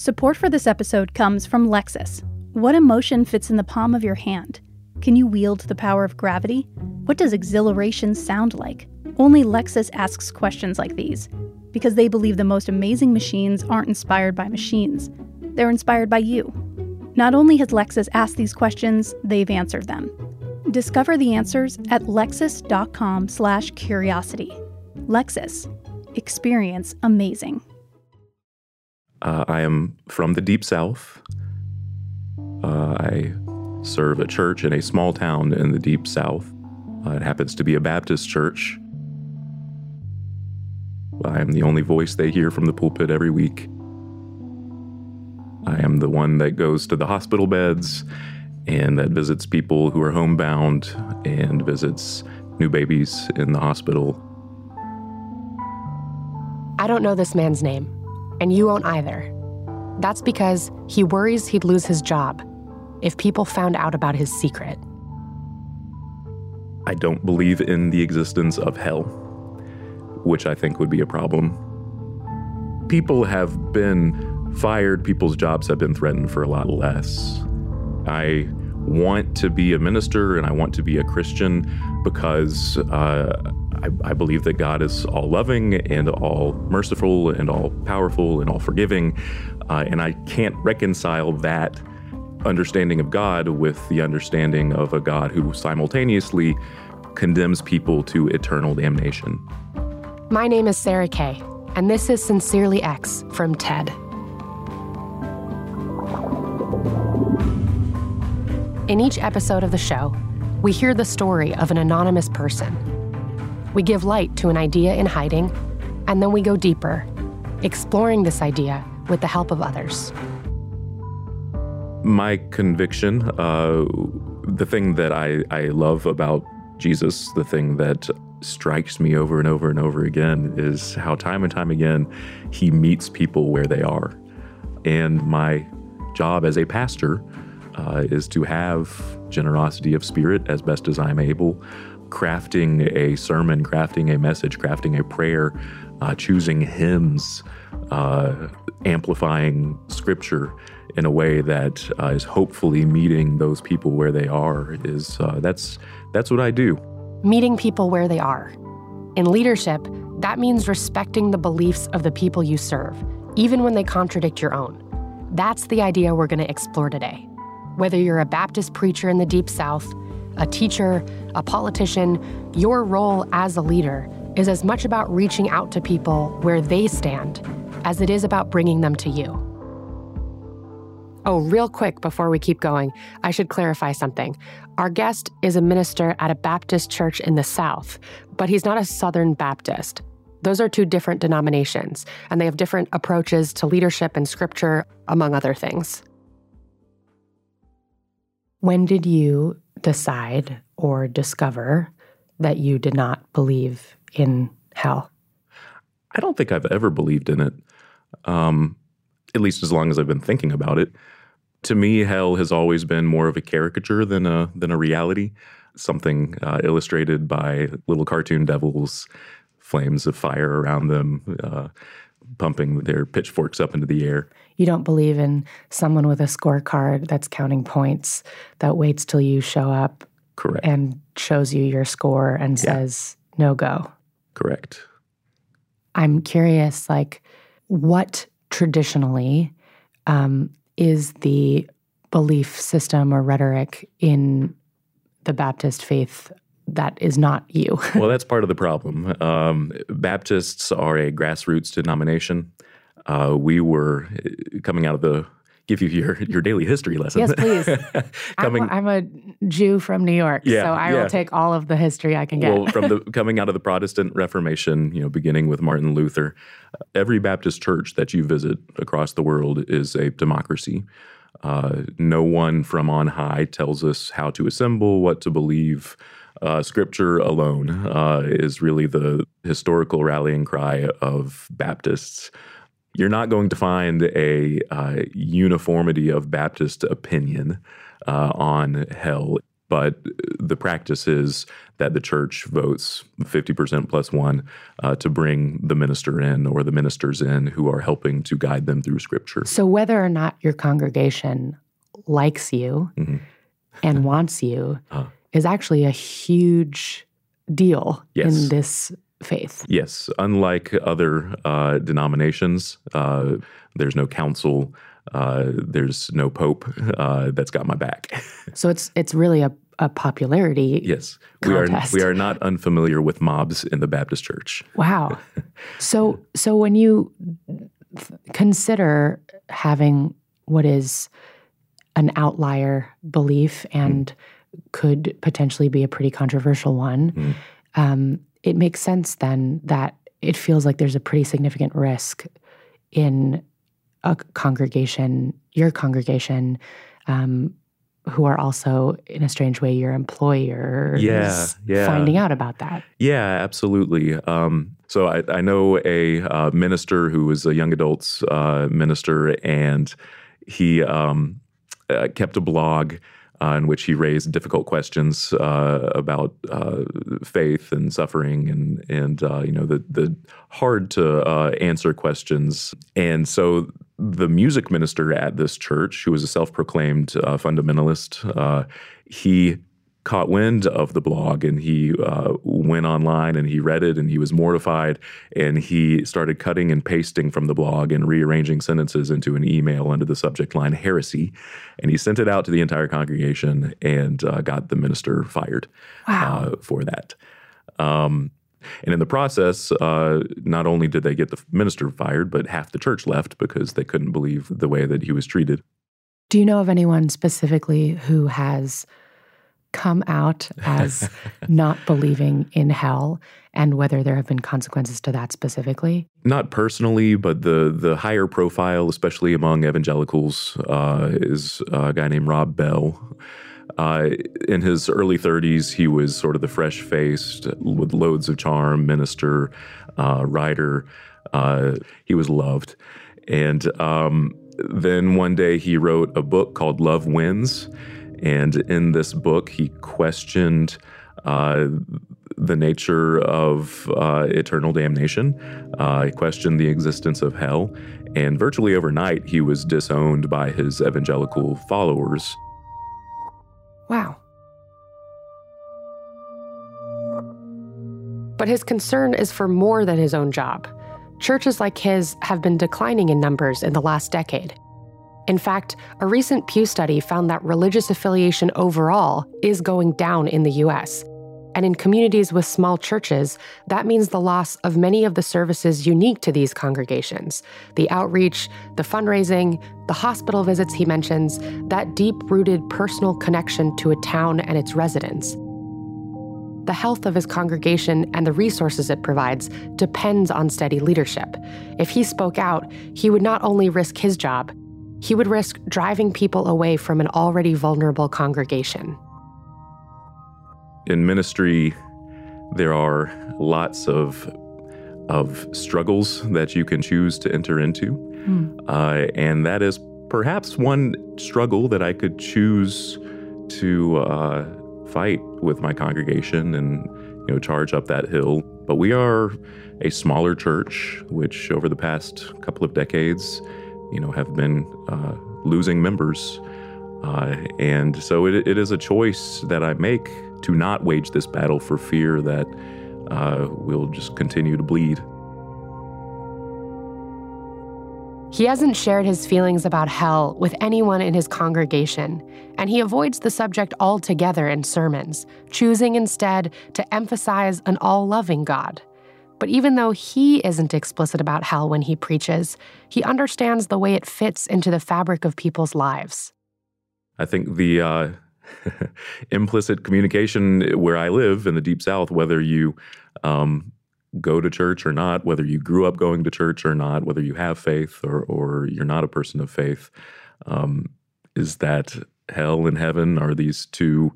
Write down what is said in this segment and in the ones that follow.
Support for this episode comes from Lexus. What emotion fits in the palm of your hand? Can you wield the power of gravity? What does exhilaration sound like? Only Lexus asks questions like these because they believe the most amazing machines aren't inspired by machines, they're inspired by you. Not only has Lexus asked these questions, they've answered them. Discover the answers at lexus.com/curiosity. Lexus. Experience amazing. Uh, I am from the Deep South. Uh, I serve a church in a small town in the Deep South. Uh, it happens to be a Baptist church. I am the only voice they hear from the pulpit every week. I am the one that goes to the hospital beds and that visits people who are homebound and visits new babies in the hospital. I don't know this man's name, and you won't either. That's because he worries he'd lose his job if people found out about his secret. I don't believe in the existence of hell, which I think would be a problem. People have been fired, people's jobs have been threatened for a lot less. I want to be a minister and I want to be a Christian because uh, I, I, believe that God is all loving and all merciful and all powerful and all forgiving. Uh, and I can't reconcile that understanding of God with the understanding of a God who simultaneously condemns people to eternal damnation. My name is Sarah Kay, and this is Sincerely X from TED. In each episode of the show, we hear the story of an anonymous person. We give light to an idea in hiding, and then we go deeper, exploring this idea with the help of others my conviction, uh, the thing that I, I love about Jesus, the thing that strikes me over and over and over again is how time and time again he meets people where they are. And my job as a pastor uh, is to have generosity of spirit as best as I'm able, crafting a sermon, crafting a message, crafting a prayer, uh, choosing hymns, uh, amplifying scripture in a way that uh, is hopefully meeting those people where they are is uh, that's that's what I do. Meeting people where they are. In leadership, that means respecting the beliefs of the people you serve, even when they contradict your own. That's the idea we're going to explore today. Whether you're a Baptist preacher in the Deep South, a teacher, a politician, your role as a leader is as much about reaching out to people where they stand as it is about bringing them to you. Oh, real quick before we keep going, I should clarify something. Our guest is a minister at a Baptist church in the South, but he's not a Southern Baptist. Those are two different denominations, and they have different approaches to leadership and scripture, among other things. When did you decide or discover that you did not believe in hell? I don't think I've ever believed in it. Um, at least as long as I've been thinking about it. To me, hell has always been more of a caricature than a than a reality. Something uh, illustrated by little cartoon devils, flames of fire around them, uh, pumping their pitchforks up into the air. You don't believe in someone with a scorecard that's counting points that waits till you show up, correct, and shows you your score and yeah. says no go. Correct. I'm curious, like what traditionally um, is the belief system or rhetoric in the Baptist faith that is not you. well, that's part of the problem. Um, Baptists are a grassroots denomination. Uh, we were uh, coming out of the give you your, your daily history lesson. Yes, please. coming, I'm, a, I'm, a Jew from New York, yeah, so I yeah. will take all of the history I can get. Well, from the coming out of the Protestant Reformation, you know, beginning with Martin Luther, every Baptist church that you visit across the world is a democracy. Uh, no one from on high tells us how to assemble, what to believe. Uh, scripture alone uh, is really the historical rallying cry of Baptists you're not going to find a uh, uniformity of Baptist opinion uh, on hell. but the practice is that the church votes 50% plus one uh, to bring the minister in or the ministers in who are helping to guide them through scripture. So, whether or not your congregation likes you mm-hmm. and wants you uh, is actually a huge deal yes. in this faith. Yes. Unlike other uh, denominations, uh, there's no council. Uh, there's no pope uh, that's got my back. so it's it's really a, a popularity. Yes, contest. we are we are not unfamiliar with mobs in the Baptist Church. Wow. so so when you consider having what is an outlier belief and mm. Could potentially be a pretty controversial one, mm. um, it makes sense then that it feels like there's a pretty significant risk in a congregation, your congregation, um, who are also in a strange way your employer yeah, yeah. finding out about that yeah absolutely um, so I, I, know a uh, minister who was a young adults uh, minister and he um, uh, kept a blog uh, in which he raised difficult questions uh, about uh, faith and suffering and and uh, you know the the hard to uh, answer questions. And so the music minister at this church, who was a self proclaimed uh, fundamentalist, he caught wind of the blog and he uh, went online and he read it and he was mortified and he started cutting and pasting from the blog and rearranging sentences into an email under the subject line heresy and he sent it out to the entire congregation and uh, got the minister fired wow. uh, for that um, and in the process, uh, not only did they get the minister fired, but half the church left because they couldn't believe the way that he was treated. Do you know of anyone specifically who has come out as not believing in hell and whether there have been consequences to that specifically? Not personally, but the the higher profile, especially among evangelicals, uh, is a guy named Rob Bell. Uh, in his early 30s, he was sort of the fresh faced, with loads of charm, minister, uh, writer. Uh, he was loved. And um, then one day he wrote a book called Love Wins and in this book, he questioned uh, the nature of uh, eternal damnation. Uh, he questioned the existence of hell. And virtually overnight, he was disowned by his evangelical followers. Wow. But his concern is for more than his own job. Churches like his have been declining in numbers in the last decade. In fact, a recent Pew study found that religious affiliation overall is going down in the US. And in communities with small churches, that means the loss of many of the services unique to these congregations the outreach, the fundraising, the hospital visits he mentions, that deep rooted personal connection to a town and its residents. The health of his congregation and the resources it provides depends on steady leadership. If he spoke out, he would not only risk his job, he would risk driving people away from an already vulnerable congregation. In ministry, there are lots of of struggles that you can choose to enter into, mm. uh, and that is perhaps one struggle that I could choose to uh, fight with my congregation and you know charge up that hill. But we are a smaller church, which over the past couple of decades you know, have been uh, losing members. Uh, and so it, it is a choice that I make to not wage this battle for fear that uh, we'll just continue to bleed. He hasn't shared his feelings about hell with anyone in his congregation, and he avoids the subject altogether in sermons, choosing instead to emphasize an all loving God. But even though he isn't explicit about hell when he preaches, he understands the way it fits into the fabric of people's lives. I think the uh, implicit communication where I live in the Deep South, whether you um, go to church or not, whether you grew up going to church or not, whether you have faith or, or you're not a person of faith, um, is that hell and heaven are these two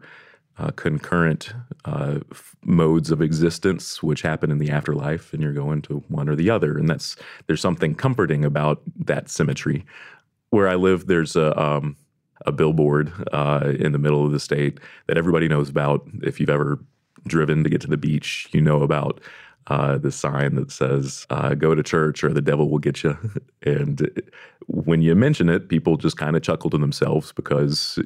uh, concurrent uh, f- modes of existence which happen in the afterlife and you're going to one or the other and that's there's something comforting about that symmetry where i live there's a um, a billboard uh, in the middle of the state that everybody knows about. If you've ever driven to get to the beach, you know about uh, the sign that says uh, "Go to church or the devil will get you." and when you mention it, people just kind of chuckle to themselves because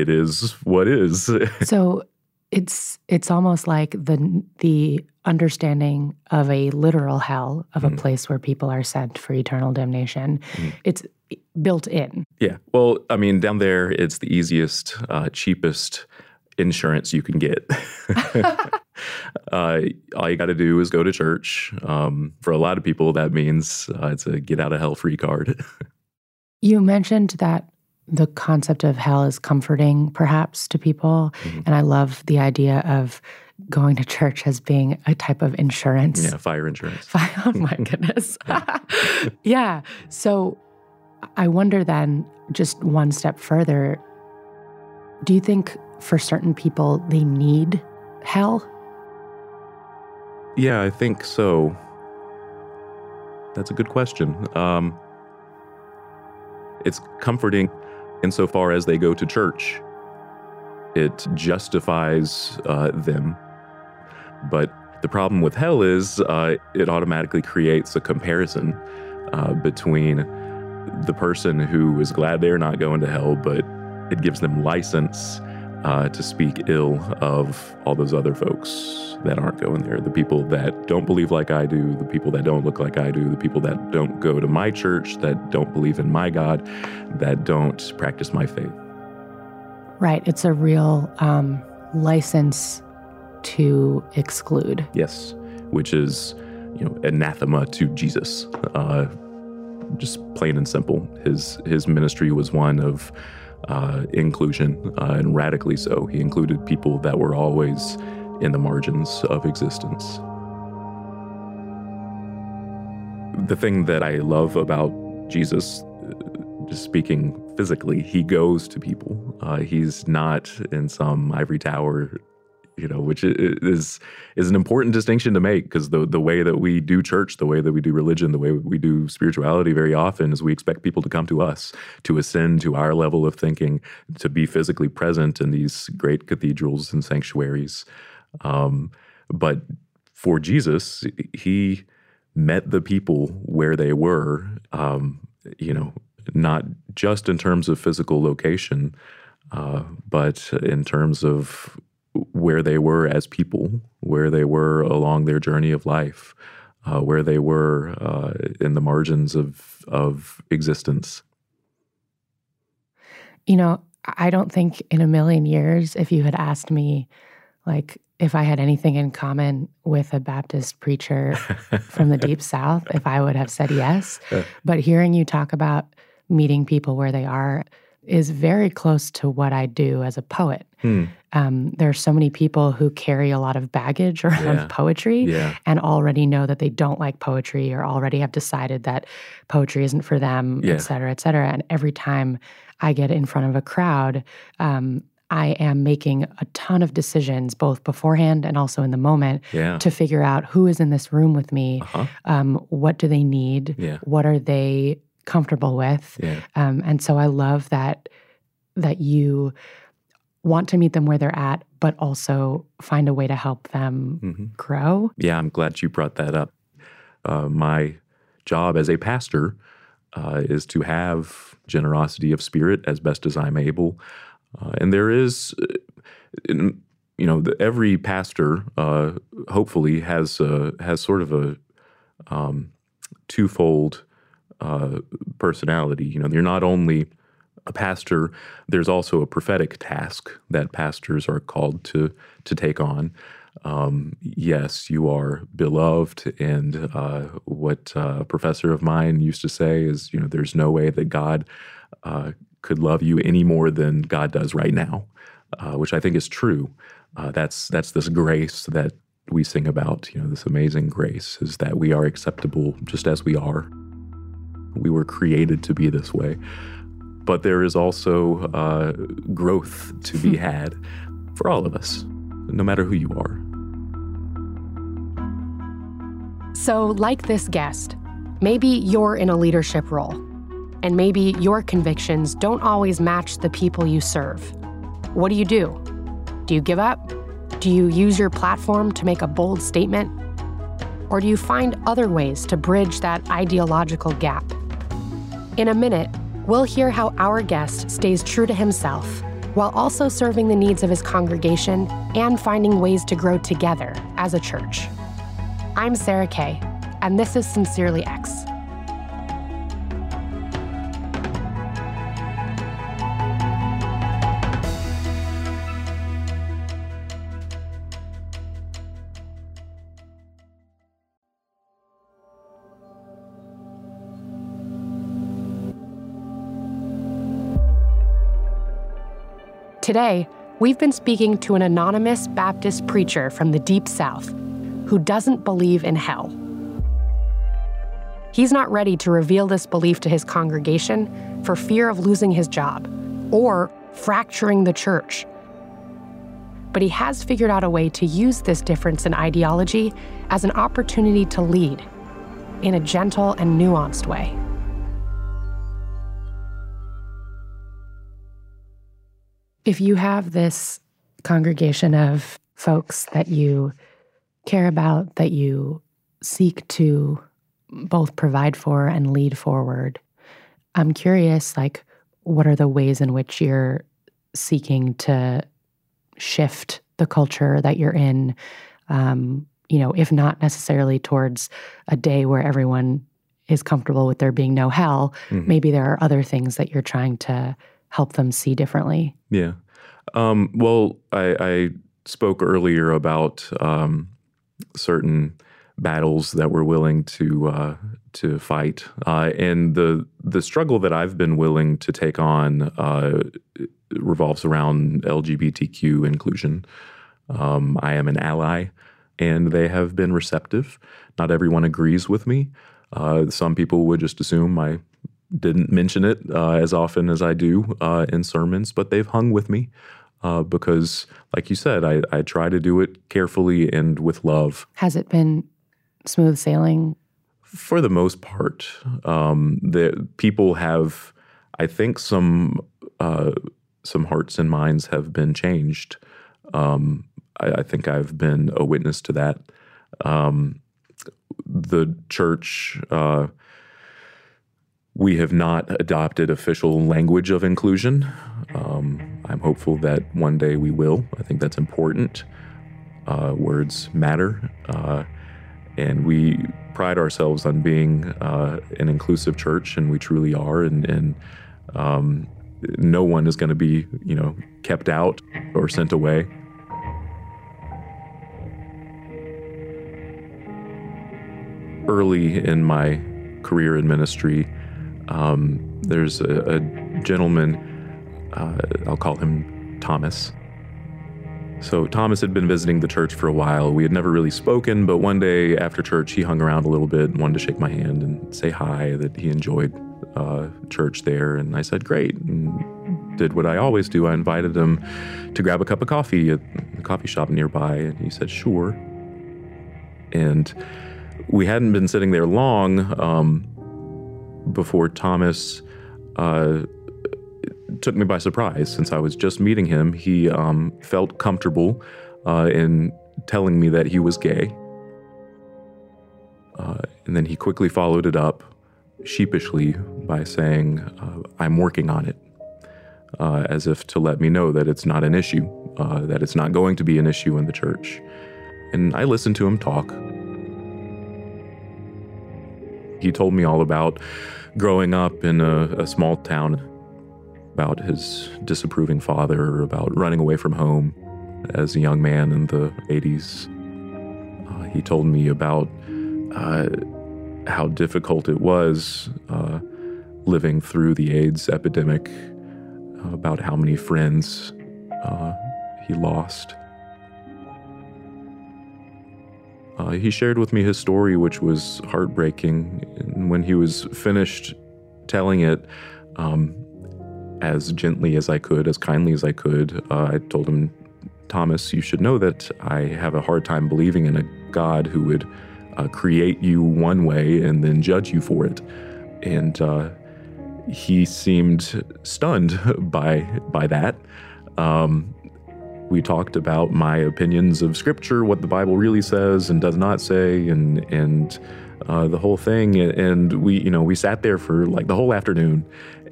it is what is. so it's it's almost like the the understanding of a literal hell of a mm. place where people are sent for eternal damnation. Mm. It's built in. Yeah. Well, I mean, down there, it's the easiest, uh, cheapest insurance you can get. uh, all you got to do is go to church. Um, for a lot of people, that means uh, it's a get out of hell free card. you mentioned that the concept of hell is comforting, perhaps, to people. Mm-hmm. And I love the idea of going to church as being a type of insurance. Yeah, fire insurance. Fire, oh my goodness. yeah. So I wonder then, just one step further, do you think for certain people they need hell? Yeah, I think so. That's a good question. Um, it's comforting insofar as they go to church. It justifies uh, them. But the problem with hell is uh, it automatically creates a comparison uh, between the person who is glad they're not going to hell, but it gives them license uh, to speak ill of all those other folks that aren't going there. The people that don't believe like I do, the people that don't look like I do, the people that don't go to my church, that don't believe in my God, that don't practice my faith. Right. It's a real um, license to exclude. Yes, which is, you know, anathema to Jesus. Uh, just plain and simple. His his ministry was one of uh, inclusion, uh, and radically so. He included people that were always in the margins of existence. The thing that I love about Jesus, uh, just speaking physically, he goes to people. Uh, he's not in some ivory tower you know, which is is an important distinction to make because the the way that we do church, the way that we do religion, the way we do spirituality, very often is we expect people to come to us, to ascend to our level of thinking, to be physically present in these great cathedrals and sanctuaries. Um, but for Jesus, he met the people where they were. Um, you know, not just in terms of physical location, uh, but in terms of where they were as people, where they were along their journey of life, uh, where they were uh, in the margins of of existence. You know, I don't think in a million years, if you had asked me, like, if I had anything in common with a Baptist preacher from the deep South, if I would have said yes. But hearing you talk about meeting people where they are is very close to what I do as a poet. Hmm. Um, there are so many people who carry a lot of baggage around yeah. poetry yeah. and already know that they don't like poetry or already have decided that poetry isn't for them, yeah. et cetera, et cetera. And every time I get in front of a crowd, um, I am making a ton of decisions, both beforehand and also in the moment, yeah. to figure out who is in this room with me, uh-huh. um, what do they need, yeah. what are they comfortable with. Yeah. Um, and so I love that that you want to meet them where they're at, but also find a way to help them mm-hmm. grow. Yeah, I'm glad you brought that up. Uh, my job as a pastor uh, is to have generosity of spirit as best as I'm able. Uh, and there is, uh, in, you know, the, every pastor uh, hopefully has has sort of a um, twofold uh, personality. You know, you're not only a pastor, there's also a prophetic task that pastors are called to to take on. Um, yes, you are beloved, and uh, what uh, a professor of mine used to say is, you know, there's no way that God uh, could love you any more than God does right now, uh, which I think is true. Uh, that's that's this grace that we sing about. You know, this amazing grace is that we are acceptable just as we are. We were created to be this way. But there is also uh, growth to be had for all of us, no matter who you are. So, like this guest, maybe you're in a leadership role and maybe your convictions don't always match the people you serve. What do you do? Do you give up? Do you use your platform to make a bold statement? Or do you find other ways to bridge that ideological gap? In a minute, we'll hear how our guest stays true to himself while also serving the needs of his congregation and finding ways to grow together as a church. I'm Sarah Kay, and this is Sincerely X. Today, we've been speaking to an anonymous Baptist preacher from the Deep South who doesn't believe in hell. He's not ready to reveal this belief to his congregation for fear of losing his job or fracturing the church. But he has figured out a way to use this difference in ideology as an opportunity to lead in a gentle and nuanced way. If you have this congregation of folks that you care about, that you seek to both provide for and lead forward, I'm curious like what are the ways in which you're seeking to shift the culture that you're in um, you know if not necessarily towards a day where everyone is comfortable with there being no hell mm-hmm. maybe there are other things that you're trying to help them see differently? Yeah. Um, well, I, I, spoke earlier about um, certain battles that we're willing to uh, to fight, uh, and the the struggle that I've been willing to take on uh, revolves around LGBTQ inclusion. Um, I am an ally, and they have been receptive. Not everyone agrees with me. Uh, some people would just assume I didn't mention it uh, as often as I do uh, in sermons, but they've hung with me uh, because, like you said, I, I try to do it carefully and with love. Has it been smooth sailing? For the most part, um, the people have, I think, some uh, some hearts and minds have been changed. Um, I, I, think I've been a witness to that. Um, the church uh, we have not adopted official language of inclusion. Um, I'm hopeful that one day we will. I think that's important. Uh, words matter. Uh, and we pride ourselves on being uh, an inclusive church, and we truly are. And, and um, no one is going to be, you know, kept out or sent away. Early in my career in ministry, um, there's a, a gentleman, uh, I'll call him Thomas. So, Thomas had been visiting the church for a while. We had never really spoken, but one day after church, he hung around a little bit and wanted to shake my hand and say hi, that he enjoyed uh, church there. And I said, Great. And did what I always do. I invited him to grab a cup of coffee at the coffee shop nearby. And he said, Sure. And we hadn't been sitting there long. Um, before Thomas uh, took me by surprise. Since I was just meeting him, he um, felt comfortable uh, in telling me that he was gay. Uh, and then he quickly followed it up sheepishly by saying, uh, I'm working on it, uh, as if to let me know that it's not an issue, uh, that it's not going to be an issue in the church. And I listened to him talk. He told me all about growing up in a, a small town, about his disapproving father, about running away from home as a young man in the 80s. Uh, he told me about uh, how difficult it was uh, living through the AIDS epidemic, about how many friends uh, he lost. Uh, he shared with me his story, which was heartbreaking. And when he was finished telling it, um, as gently as I could, as kindly as I could, uh, I told him, Thomas, you should know that I have a hard time believing in a God who would uh, create you one way and then judge you for it. And uh, he seemed stunned by by that. Um, we talked about my opinions of Scripture, what the Bible really says and does not say, and and uh, the whole thing. And we, you know, we sat there for like the whole afternoon,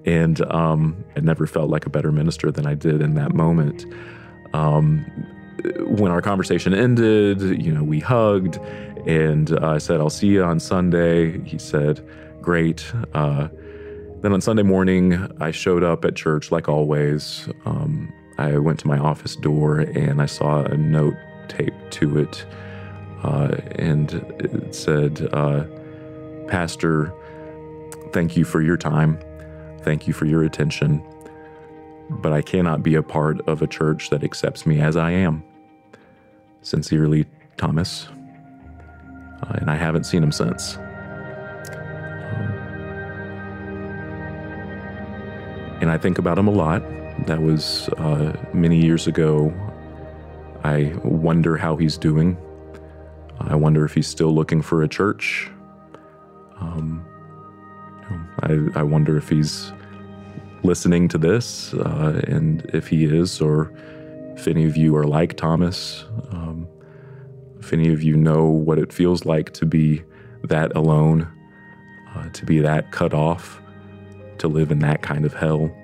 and um, I never felt like a better minister than I did in that moment. Um, when our conversation ended, you know, we hugged, and uh, I said, "I'll see you on Sunday." He said, "Great." Uh, then on Sunday morning, I showed up at church like always. Um, I went to my office door and I saw a note taped to it. Uh, and it said, uh, Pastor, thank you for your time. Thank you for your attention. But I cannot be a part of a church that accepts me as I am. Sincerely, Thomas. Uh, and I haven't seen him since. and I think about him a lot. That was uh, many years ago. I wonder how he's doing. I wonder if he's still looking for a church. Um, I, I, wonder if he's listening to this, uh, and if he is, or if any of you are like Thomas, um, if any of you know what it feels like to be that alone, uh, to be that cut off to live in that kind of hell.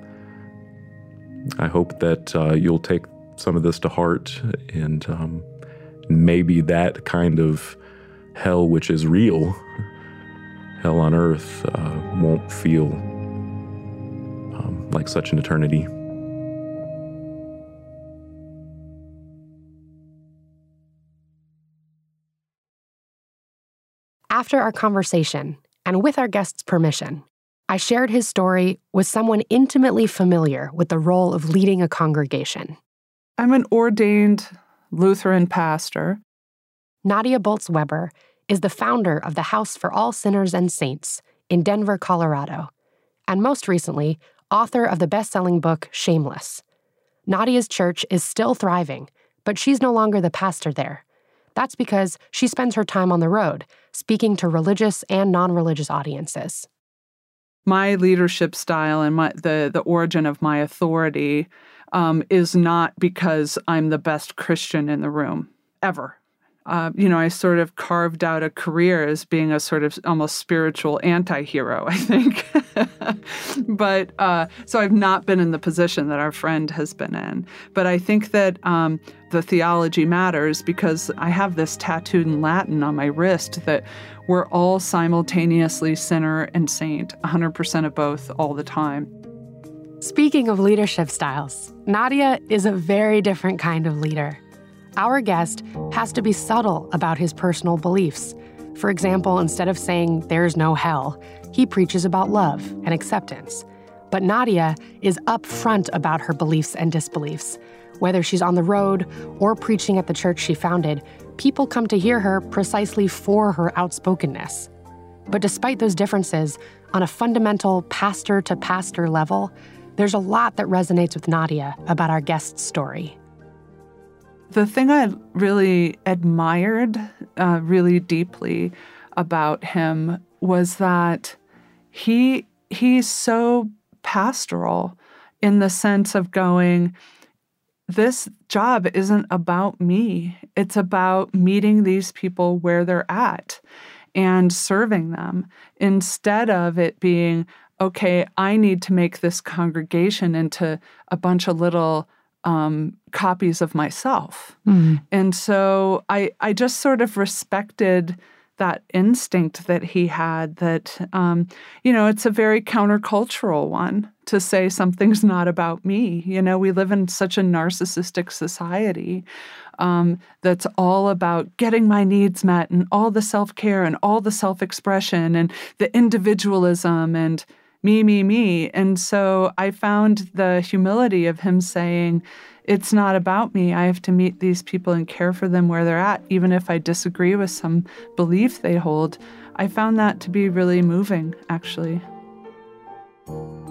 I hope that uh, you'll take some of this to heart and um, maybe that kind of hell, which is real, hell on earth, uh, won't feel um, like such an eternity. After our conversation, and with our guest's permission, I shared his story with someone intimately familiar with the role of leading a congregation. I'm an ordained Lutheran pastor. Nadia Bolz Weber is the founder of the House for All Sinners and Saints in Denver, Colorado, and most recently, author of the best selling book Shameless. Nadia's church is still thriving, but she's no longer the pastor there. That's because she spends her time on the road, speaking to religious and non religious audiences my leadership style and my the the origin of my authority um, is not because I'm the best Christian in the room ever. Uh, you know, I sort of carved out a career as being a sort of almost spiritual anti-hero, I think. but uh, so I've not been in the position that our friend has been in. But I think that um, the theology matters because I have this tattooed in Latin on my wrist that we're all simultaneously sinner and saint, 100% of both all the time. Speaking of leadership styles, Nadia is a very different kind of leader. Our guest has to be subtle about his personal beliefs. For example, instead of saying there's no hell, he preaches about love and acceptance. But Nadia is upfront about her beliefs and disbeliefs. Whether she's on the road or preaching at the church she founded, people come to hear her precisely for her outspokenness. But despite those differences, on a fundamental pastor to pastor level, there's a lot that resonates with Nadia about our guest's story. The thing I really admired uh, really deeply about him was that he he's so pastoral in the sense of going this job isn't about me. It's about meeting these people where they're at and serving them instead of it being okay i need to make this congregation into a bunch of little um, copies of myself. Mm. And so I, I just sort of respected that instinct that he had that, um, you know, it's a very countercultural one to say something's not about me. You know, we live in such a narcissistic society um, that's all about getting my needs met and all the self care and all the self expression and the individualism and me, me, me. And so I found the humility of him saying, it's not about me. I have to meet these people and care for them where they're at, even if I disagree with some belief they hold. I found that to be really moving, actually.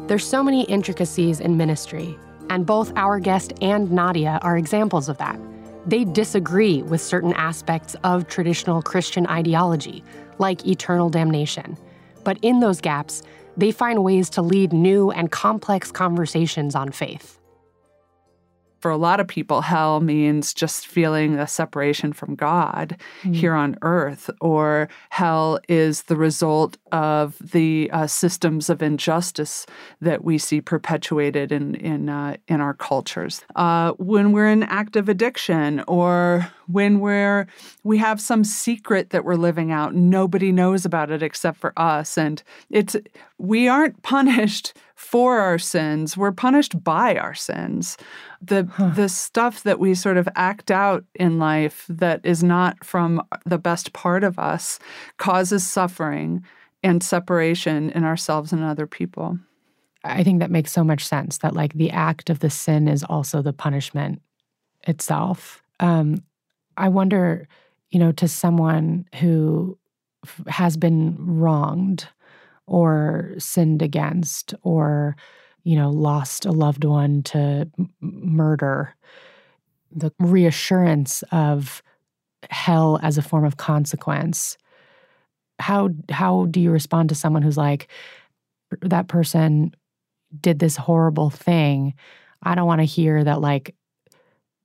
There's so many intricacies in ministry, and both our guest and Nadia are examples of that. They disagree with certain aspects of traditional Christian ideology, like eternal damnation. But in those gaps, they find ways to lead new and complex conversations on faith for a lot of people, hell means just feeling a separation from God mm. here on earth, or hell is the result of the uh, systems of injustice that we see perpetuated in in uh, in our cultures. Uh, when we're in active addiction, or when we're we have some secret that we're living out, nobody knows about it except for us, and it's we aren't punished for our sins, we're punished by our sins. The huh. the stuff that we sort of act out in life that is not from the best part of us causes suffering and separation in ourselves and other people. I think that makes so much sense that like the act of the sin is also the punishment itself. Um, I wonder, you know, to someone who f- has been wronged or sinned against or you know lost a loved one to m- murder the reassurance of hell as a form of consequence how how do you respond to someone who's like that person did this horrible thing. I don't want to hear that like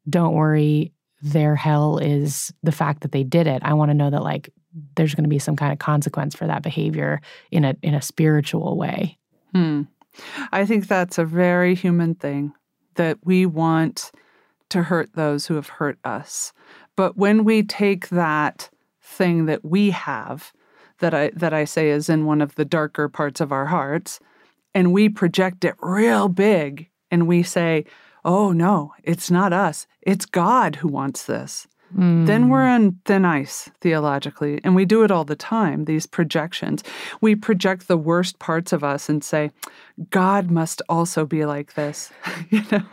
don't worry their hell is the fact that they did it. I want to know that like there's going to be some kind of consequence for that behavior in a in a spiritual way. Hmm. I think that's a very human thing that we want to hurt those who have hurt us. But when we take that thing that we have that I that I say is in one of the darker parts of our hearts and we project it real big and we say, "Oh no, it's not us. It's God who wants this." Mm. Then we're on thin ice theologically, and we do it all the time, these projections. We project the worst parts of us and say, God must also be like this, you know?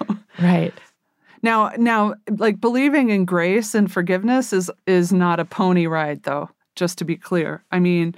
Right. Now, now, like believing in grace and forgiveness is is not a pony ride, though. Just to be clear, I mean,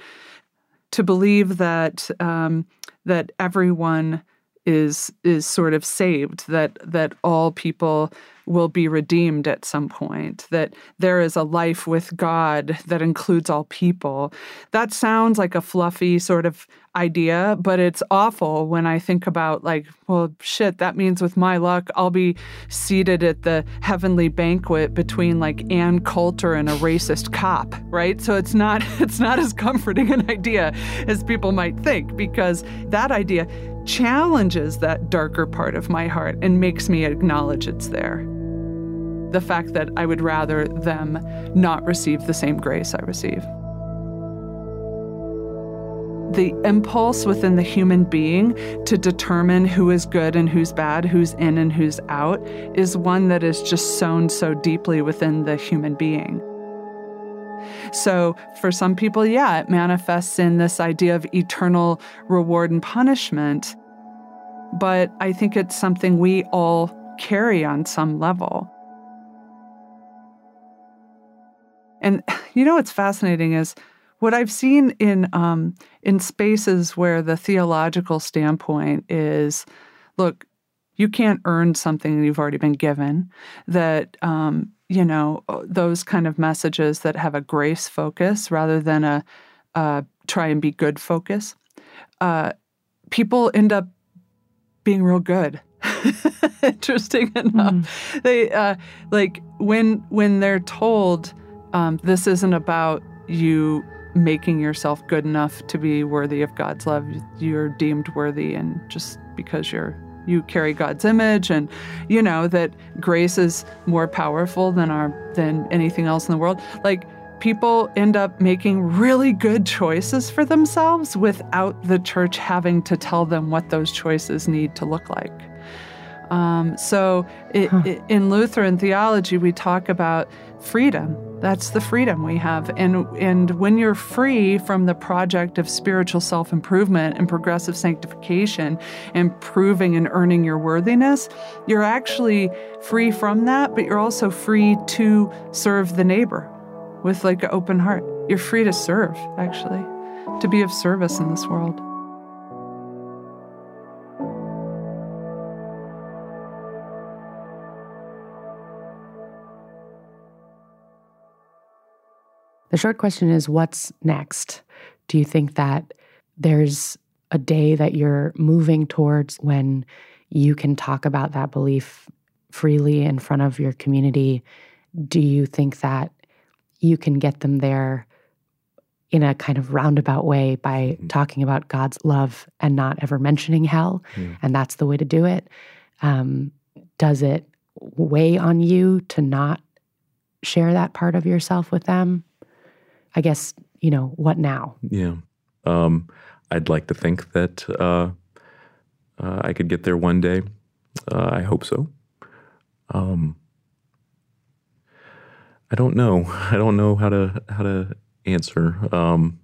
to believe that um, that everyone is is sort of saved, that that all people will be redeemed at some point, that there is a life with God that includes all people. That sounds like a fluffy sort of idea, but it's awful when I think about, like, well, shit, that means with my luck, I'll be seated at the heavenly banquet between like Ann Coulter and a racist cop, right? So it's not it's not as comforting an idea as people might think because that idea challenges that darker part of my heart and makes me acknowledge it's there the fact that I would rather them not receive the same grace I receive. The impulse within the human being to determine who is good and who's bad, who's in and who's out, is one that is just sown so deeply within the human being. So, for some people, yeah, it manifests in this idea of eternal reward and punishment. But I think it's something we all carry on some level. And you know what's fascinating is what I've seen in um, in spaces where the theological standpoint is, look, you can't earn something you've already been given. That um, you know those kind of messages that have a grace focus rather than a, a try and be good focus. Uh, people end up being real good. Interesting enough, mm. they uh, like when when they're told um, this isn't about you making yourself good enough to be worthy of God's love. You're deemed worthy, and just because you're you carry God's image, and you know that grace is more powerful than our than anything else in the world. Like people end up making really good choices for themselves without the church having to tell them what those choices need to look like. Um, so, it, huh. it, in Lutheran theology, we talk about freedom that's the freedom we have. And, and when you're free from the project of spiritual self improvement and progressive sanctification, improving and earning your worthiness, you're actually free from that, but you're also free to serve the neighbor with like an open heart. You're free to serve, actually, to be of service in this world. The short question is what's next? Do you think that there's a day that you're moving towards when you can talk about that belief freely in front of your community? Do you think that you can get them there in a kind of roundabout way by mm-hmm. talking about God's love and not ever mentioning hell? Mm. And that's the way to do it. Um, does it weigh on you to not share that part of yourself with them? I guess, you know, what now? Yeah. Um, I'd like to think that uh, uh, I could get there one day. Uh, I hope so. Um, I don't know. I don't know how to how to answer. Um,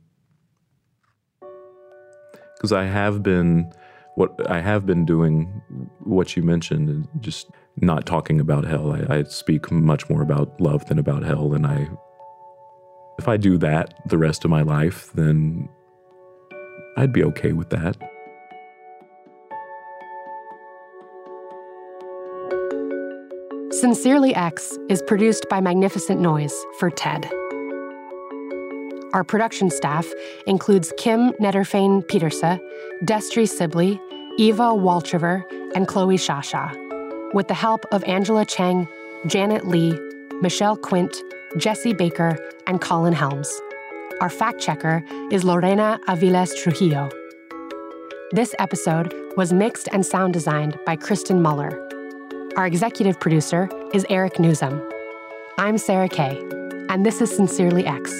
because I have been what I have been doing, what you mentioned, just not talking about hell. I, I, speak much more about love than about hell, and I, if I do that the rest of my life, then I'd be okay with that. Sincerely X is produced by Magnificent Noise for TED. Our production staff includes Kim Nederveen Pierce, Destry Sibley, Eva Wolchover, and Chloe Shasha, with the help of Angela Cheng, Janet Lee, Michelle Quint, Jesse Baker, and Colin Helms. Our fact checker is Lorena Aviles Trujillo. This episode was mixed and sound designed by Kristen Muller. Our executive producer is Eric Nuzum. I'm Sarah Kay, and this is Sincerely X